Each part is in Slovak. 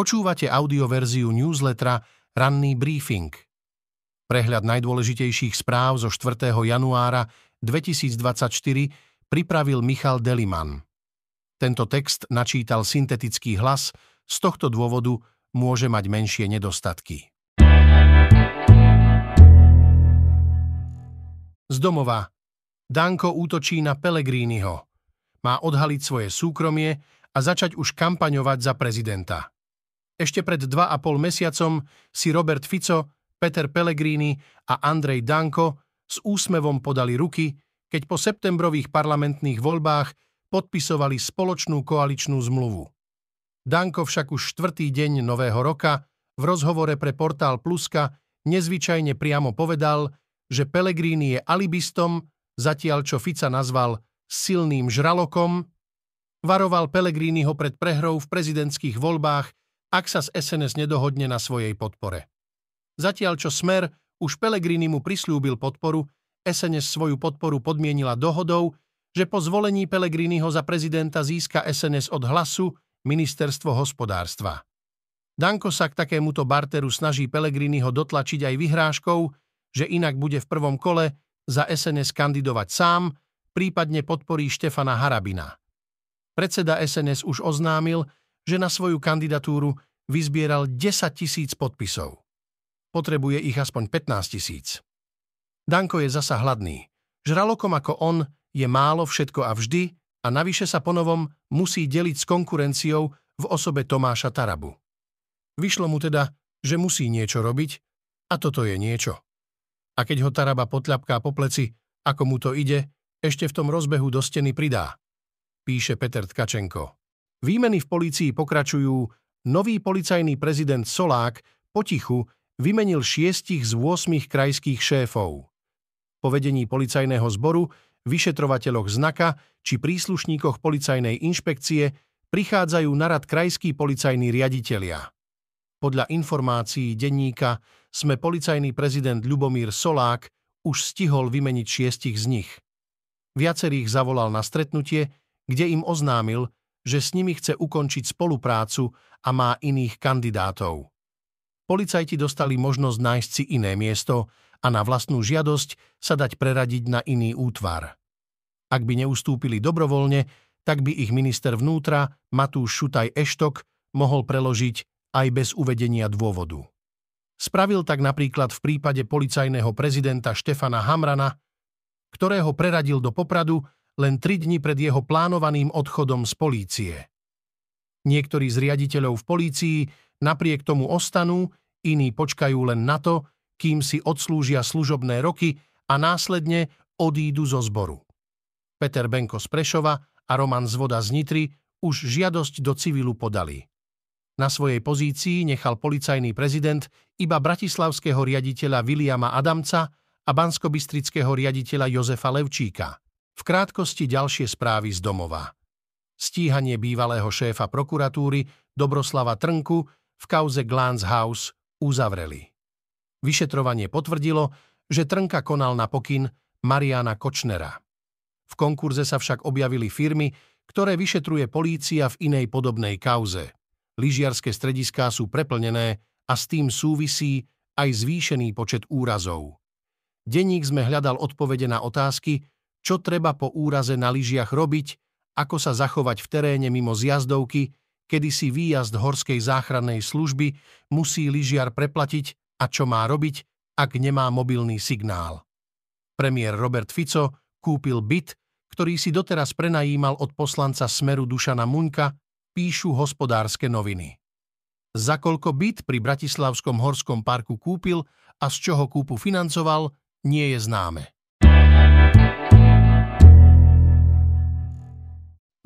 Počúvate audioverziu newslettera Ranný briefing. Prehľad najdôležitejších správ zo 4. januára 2024 pripravil Michal Deliman. Tento text načítal syntetický hlas, z tohto dôvodu môže mať menšie nedostatky. Z domova. Danko útočí na Pellegriniho. Má odhaliť svoje súkromie a začať už kampaňovať za prezidenta. Ešte pred 2,5 mesiacom si Robert Fico, Peter Pellegrini a Andrej Danko s úsmevom podali ruky, keď po septembrových parlamentných voľbách podpisovali spoločnú koaličnú zmluvu. Danko však už štvrtý deň nového roka v rozhovore pre portál Pluska nezvyčajne priamo povedal, že Pellegrini je alibistom, zatiaľ čo Fica nazval silným žralokom, varoval Pellegriniho pred prehrou v prezidentských voľbách ak sa z SNS nedohodne na svojej podpore. Zatiaľ čo Smer už Pelegrini mu prislúbil podporu, SNS svoju podporu podmienila dohodou, že po zvolení Pelegriniho za prezidenta získa SNS od hlasu Ministerstvo hospodárstva. Danko sa k takémuto barteru snaží Pelegriniho dotlačiť aj vyhrážkou, že inak bude v prvom kole za SNS kandidovať sám, prípadne podporí Štefana Harabina. Predseda SNS už oznámil, že na svoju kandidatúru vyzbieral 10 tisíc podpisov. Potrebuje ich aspoň 15 tisíc. Danko je zasa hladný. Žralokom ako on je málo všetko a vždy a navyše sa ponovom musí deliť s konkurenciou v osobe Tomáša Tarabu. Vyšlo mu teda, že musí niečo robiť a toto je niečo. A keď ho Taraba potľapká po pleci, ako mu to ide, ešte v tom rozbehu do steny pridá. Píše Peter Tkačenko. Výmeny v polícii pokračujú, nový policajný prezident Solák potichu vymenil šiestich z 8 krajských šéfov. Po vedení policajného zboru, vyšetrovateľoch znaka či príslušníkoch policajnej inšpekcie prichádzajú na rad krajskí policajní riaditelia. Podľa informácií denníka sme policajný prezident Ľubomír Solák už stihol vymeniť šiestich z nich. Viacerých zavolal na stretnutie, kde im oznámil, že s nimi chce ukončiť spoluprácu a má iných kandidátov. Policajti dostali možnosť nájsť si iné miesto a na vlastnú žiadosť sa dať preradiť na iný útvar. Ak by neustúpili dobrovoľne, tak by ich minister vnútra Matúš Šutaj Eštok mohol preložiť aj bez uvedenia dôvodu. Spravil tak napríklad v prípade policajného prezidenta Štefana Hamrana, ktorého preradil do Popradu len tri dni pred jeho plánovaným odchodom z polície. Niektorí z riaditeľov v polícii napriek tomu ostanú, iní počkajú len na to, kým si odslúžia služobné roky a následne odídu zo zboru. Peter Benko z Prešova a Roman Zvoda z Nitry už žiadosť do civilu podali. Na svojej pozícii nechal policajný prezident iba bratislavského riaditeľa Viliama Adamca a banskobistrického riaditeľa Jozefa Levčíka. V krátkosti ďalšie správy z domova. Stíhanie bývalého šéfa prokuratúry Dobroslava Trnku v kauze Glance House uzavreli. Vyšetrovanie potvrdilo, že Trnka konal na pokyn Mariana Kočnera. V konkurze sa však objavili firmy, ktoré vyšetruje polícia v inej podobnej kauze. Lyžiarske strediská sú preplnené a s tým súvisí aj zvýšený počet úrazov. Denník sme hľadal odpovede na otázky, čo treba po úraze na lyžiach robiť, ako sa zachovať v teréne mimo zjazdovky, kedy si výjazd horskej záchrannej služby musí lyžiar preplatiť a čo má robiť, ak nemá mobilný signál. Premiér Robert Fico kúpil byt, ktorý si doteraz prenajímal od poslanca Smeru Dušana Muňka, píšu hospodárske noviny. Za koľko byt pri Bratislavskom horskom parku kúpil a z čoho kúpu financoval, nie je známe.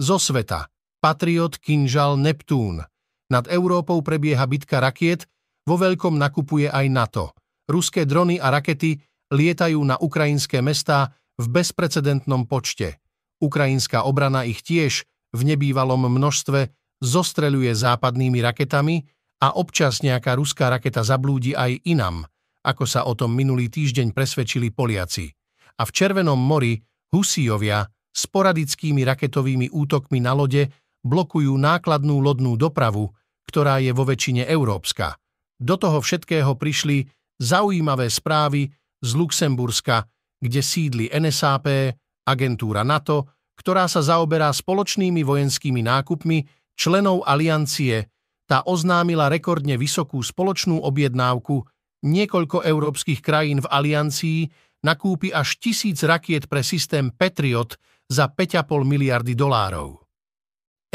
Zo sveta. Patriot, Kinžal, Neptún. Nad Európou prebieha bitka rakiet, vo veľkom nakupuje aj NATO. Ruské drony a rakety lietajú na ukrajinské mestá v bezprecedentnom počte. Ukrajinská obrana ich tiež v nebývalom množstve zostreľuje západnými raketami a občas nejaká ruská raketa zablúdi aj inam, ako sa o tom minulý týždeň presvedčili Poliaci. A v Červenom mori Husijovia sporadickými raketovými útokmi na lode blokujú nákladnú lodnú dopravu, ktorá je vo väčšine európska. Do toho všetkého prišli zaujímavé správy z Luxemburska, kde sídli NSAP, agentúra NATO, ktorá sa zaoberá spoločnými vojenskými nákupmi členov aliancie. Tá oznámila rekordne vysokú spoločnú objednávku niekoľko európskych krajín v aliancii nakúpi až tisíc rakiet pre systém Patriot za 5,5 miliardy dolárov.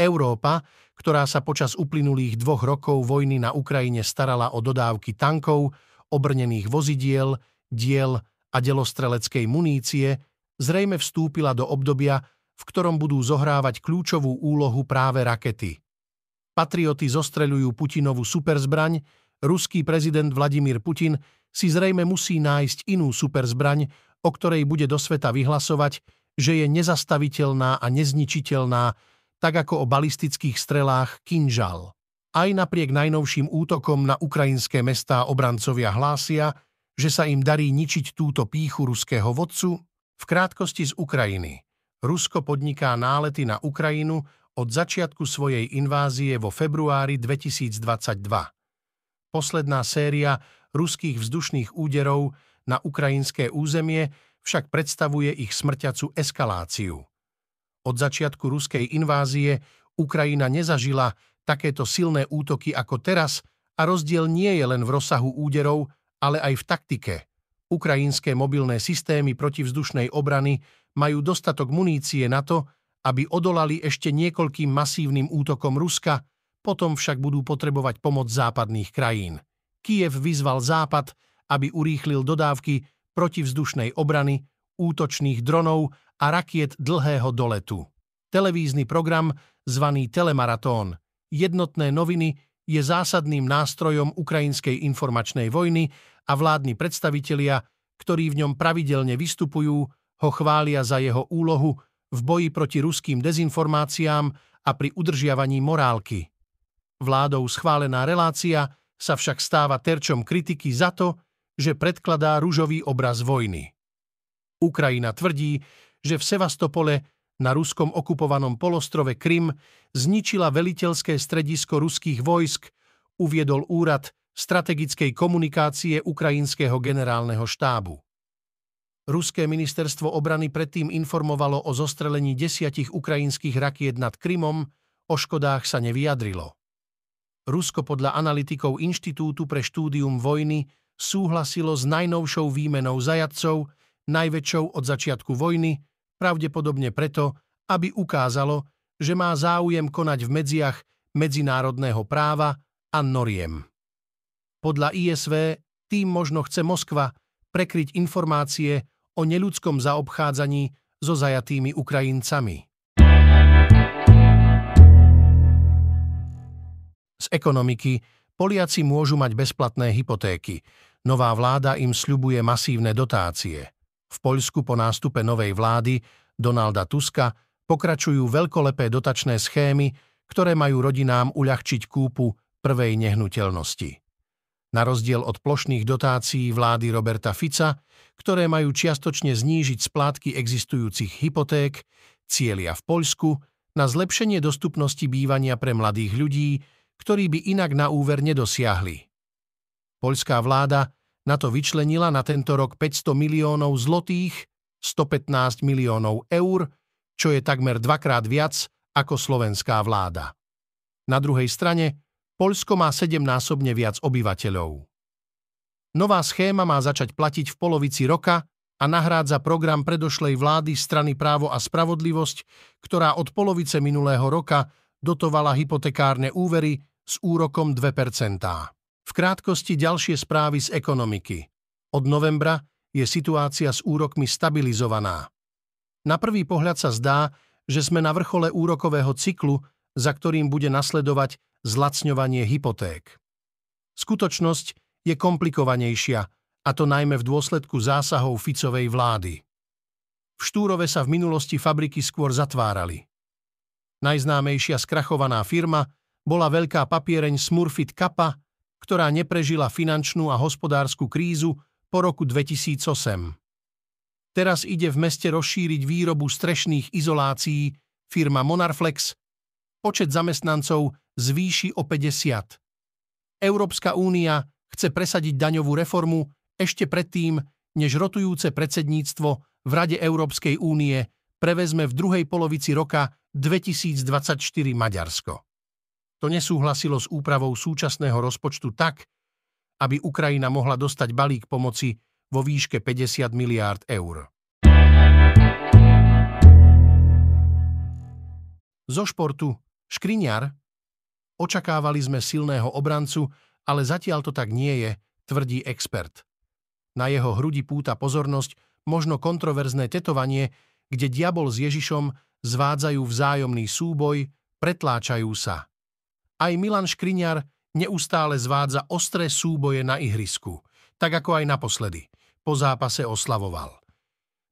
Európa, ktorá sa počas uplynulých dvoch rokov vojny na Ukrajine starala o dodávky tankov, obrnených vozidiel, diel a delostreleckej munície, zrejme vstúpila do obdobia, v ktorom budú zohrávať kľúčovú úlohu práve rakety. Patrioty zostreľujú Putinovú superzbraň, ruský prezident Vladimír Putin si zrejme musí nájsť inú superzbraň, o ktorej bude do sveta vyhlasovať, že je nezastaviteľná a nezničiteľná, tak ako o balistických strelách Kinžal. Aj napriek najnovším útokom na ukrajinské mestá obrancovia hlásia, že sa im darí ničiť túto píchu ruského vodcu, v krátkosti z Ukrajiny. Rusko podniká nálety na Ukrajinu od začiatku svojej invázie vo februári 2022. Posledná séria ruských vzdušných úderov na ukrajinské územie však predstavuje ich smrťacú eskaláciu. Od začiatku ruskej invázie Ukrajina nezažila takéto silné útoky ako teraz a rozdiel nie je len v rozsahu úderov, ale aj v taktike – Ukrajinské mobilné systémy protivzdušnej obrany majú dostatok munície na to, aby odolali ešte niekoľkým masívnym útokom Ruska, potom však budú potrebovať pomoc západných krajín. Kiev vyzval Západ, aby urýchlil dodávky protivzdušnej obrany, útočných dronov a rakiet dlhého doletu. Televízny program, zvaný Telemaratón, jednotné noviny, je zásadným nástrojom ukrajinskej informačnej vojny a vládni predstavitelia, ktorí v ňom pravidelne vystupujú, ho chvália za jeho úlohu v boji proti ruským dezinformáciám a pri udržiavaní morálky. Vládou schválená relácia sa však stáva terčom kritiky za to, že predkladá ružový obraz vojny. Ukrajina tvrdí, že v Sevastopole na ruskom okupovanom polostrove Krym zničila veliteľské stredisko ruských vojsk, uviedol úrad strategickej komunikácie ukrajinského generálneho štábu. Ruské ministerstvo obrany predtým informovalo o zostrelení desiatich ukrajinských rakiet nad Krymom, o škodách sa nevyjadrilo. Rusko podľa analytikov Inštitútu pre štúdium vojny súhlasilo s najnovšou výmenou zajadcov, najväčšou od začiatku vojny, pravdepodobne preto, aby ukázalo, že má záujem konať v medziach medzinárodného práva a noriem. Podľa ISV tým možno chce Moskva prekryť informácie o neľudskom zaobchádzaní so zajatými Ukrajincami. Z ekonomiky Poliaci môžu mať bezplatné hypotéky. Nová vláda im sľubuje masívne dotácie. V Poľsku po nástupe novej vlády Donalda Tuska pokračujú veľkolepé dotačné schémy, ktoré majú rodinám uľahčiť kúpu prvej nehnuteľnosti na rozdiel od plošných dotácií vlády Roberta Fica, ktoré majú čiastočne znížiť splátky existujúcich hypoték, cieľia v Poľsku na zlepšenie dostupnosti bývania pre mladých ľudí, ktorí by inak na úver nedosiahli. Poľská vláda na to vyčlenila na tento rok 500 miliónov zlotých, 115 miliónov eur, čo je takmer dvakrát viac ako slovenská vláda. Na druhej strane Poľsko má sedemnásobne viac obyvateľov. Nová schéma má začať platiť v polovici roka a nahrádza program predošlej vlády strany Právo a spravodlivosť, ktorá od polovice minulého roka dotovala hypotekárne úvery s úrokom 2%. V krátkosti ďalšie správy z ekonomiky. Od novembra je situácia s úrokmi stabilizovaná. Na prvý pohľad sa zdá, že sme na vrchole úrokového cyklu, za ktorým bude nasledovať zlacňovanie hypoték. Skutočnosť je komplikovanejšia, a to najmä v dôsledku zásahov Ficovej vlády. V Štúrove sa v minulosti fabriky skôr zatvárali. Najznámejšia skrachovaná firma bola veľká papiereň Smurfit Kappa, ktorá neprežila finančnú a hospodárskú krízu po roku 2008. Teraz ide v meste rozšíriť výrobu strešných izolácií firma Monarflex, počet zamestnancov zvýši o 50. Európska únia chce presadiť daňovú reformu ešte predtým, než rotujúce predsedníctvo v Rade Európskej únie prevezme v druhej polovici roka 2024 Maďarsko. To nesúhlasilo s úpravou súčasného rozpočtu tak, aby Ukrajina mohla dostať balík pomoci vo výške 50 miliárd eur. Zo športu Škriňar Očakávali sme silného obrancu, ale zatiaľ to tak nie je, tvrdí expert. Na jeho hrudi púta pozornosť možno kontroverzné tetovanie, kde diabol s Ježišom zvádzajú vzájomný súboj, pretláčajú sa. Aj Milan Škriňar neustále zvádza ostré súboje na ihrisku, tak ako aj naposledy. Po zápase oslavoval.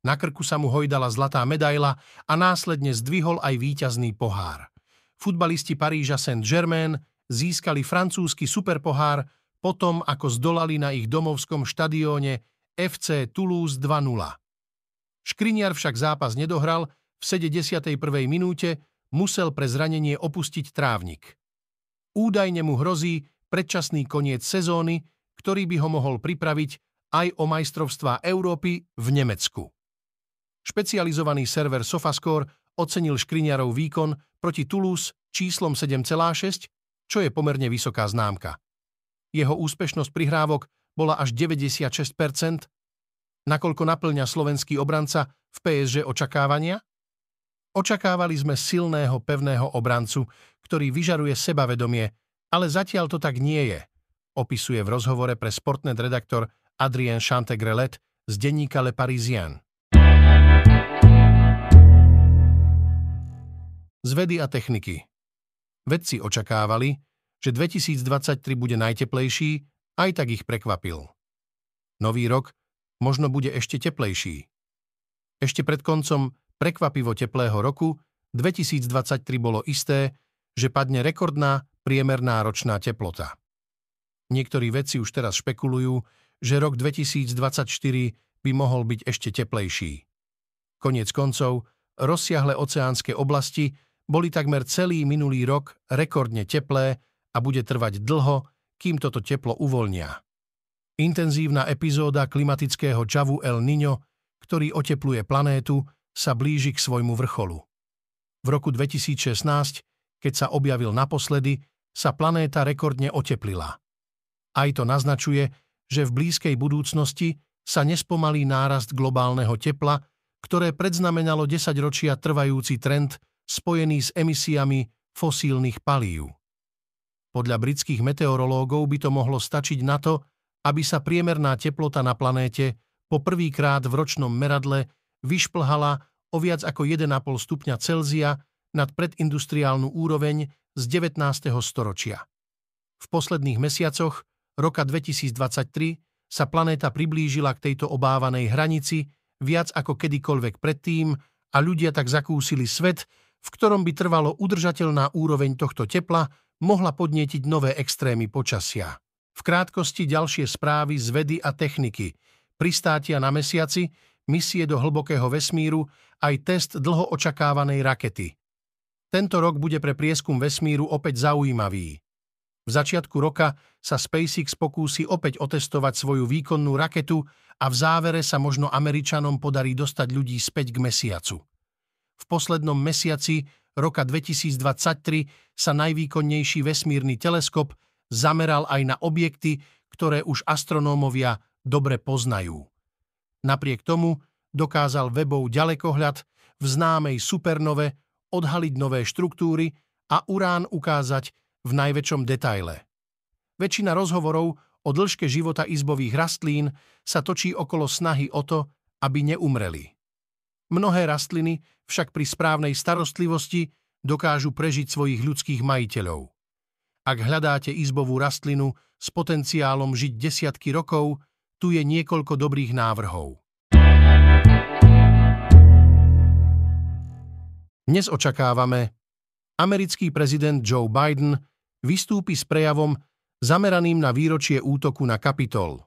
Na krku sa mu hojdala zlatá medaila a následne zdvihol aj víťazný pohár futbalisti Paríža Saint-Germain získali francúzsky superpohár potom, ako zdolali na ich domovskom štadióne FC Toulouse 2-0. Škriniar však zápas nedohral, v 71. minúte musel pre zranenie opustiť trávnik. Údajne mu hrozí predčasný koniec sezóny, ktorý by ho mohol pripraviť aj o majstrovstvá Európy v Nemecku. Špecializovaný server Sofascore ocenil Škriňarov výkon proti Toulouse číslom 7,6, čo je pomerne vysoká známka. Jeho úspešnosť prihrávok bola až 96%, nakoľko naplňa slovenský obranca v PSG očakávania? Očakávali sme silného, pevného obrancu, ktorý vyžaruje sebavedomie, ale zatiaľ to tak nie je, opisuje v rozhovore pre Sportnet redaktor Adrien Chantegrelet z denníka Le Parisien. z vedy a techniky. Vedci očakávali, že 2023 bude najteplejší, aj tak ich prekvapil. Nový rok možno bude ešte teplejší. Ešte pred koncom prekvapivo teplého roku 2023 bolo isté, že padne rekordná priemerná ročná teplota. Niektorí vedci už teraz špekulujú, že rok 2024 by mohol byť ešte teplejší. Koniec koncov, rozsiahle oceánske oblasti boli takmer celý minulý rok rekordne teplé a bude trvať dlho, kým toto teplo uvoľnia. Intenzívna epizóda klimatického čavu El Niño, ktorý otepluje planétu, sa blíži k svojmu vrcholu. V roku 2016, keď sa objavil naposledy, sa planéta rekordne oteplila. Aj to naznačuje, že v blízkej budúcnosti sa nespomalí nárast globálneho tepla, ktoré predznamenalo 10 ročia trvajúci trend spojený s emisiami fosílnych palív. Podľa britských meteorológov by to mohlo stačiť na to, aby sa priemerná teplota na planéte po prvýkrát v ročnom meradle vyšplhala o viac ako 1,5 stupňa Celzia nad predindustriálnu úroveň z 19. storočia. V posledných mesiacoch roka 2023 sa planéta priblížila k tejto obávanej hranici viac ako kedykoľvek predtým a ľudia tak zakúsili svet, v ktorom by trvalo udržateľná úroveň tohto tepla, mohla podnietiť nové extrémy počasia. V krátkosti ďalšie správy z vedy a techniky, pristátia na mesiaci, misie do hlbokého vesmíru, aj test dlho očakávanej rakety. Tento rok bude pre prieskum vesmíru opäť zaujímavý. V začiatku roka sa SpaceX pokúsi opäť otestovať svoju výkonnú raketu a v závere sa možno Američanom podarí dostať ľudí späť k mesiacu. V poslednom mesiaci roka 2023 sa najvýkonnejší vesmírny teleskop zameral aj na objekty, ktoré už astronómovia dobre poznajú. Napriek tomu dokázal webov ďalekohľad v známej supernove odhaliť nové štruktúry a urán ukázať v najväčšom detaile. Väčšina rozhovorov o dĺžke života izbových rastlín sa točí okolo snahy o to, aby neumreli. Mnohé rastliny však pri správnej starostlivosti dokážu prežiť svojich ľudských majiteľov. Ak hľadáte izbovú rastlinu s potenciálom žiť desiatky rokov, tu je niekoľko dobrých návrhov. Dnes očakávame, americký prezident Joe Biden vystúpi s prejavom zameraným na výročie útoku na Kapitol.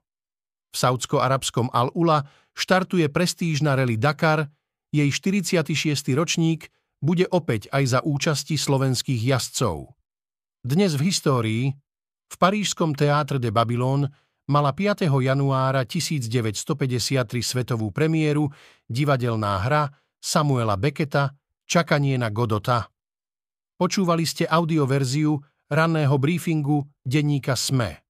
V saudsko-arabskom Al-Ula štartuje prestížna rally Dakar, jej 46. ročník bude opäť aj za účasti slovenských jazdcov. Dnes v histórii v parížskom teátre de Babylon mala 5. januára 1953 svetovú premiéru divadelná hra Samuela Becketa Čakanie na Godota. Počúvali ste audioverziu ranného briefingu denníka SME.